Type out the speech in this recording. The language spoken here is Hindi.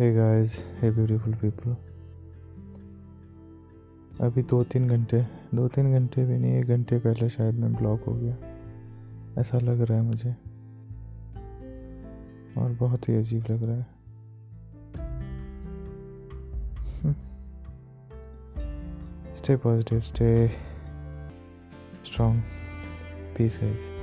Hey guys hey beautiful people अभी दो तीन घंटे, दो तीन घंटे भी नहीं, एक घंटे पहले शायद मैं ब्लॉक हो गया। ऐसा लग रहा है मुझे। और बहुत ही अजीब लग रहा है। Stay positive stay strong peace guys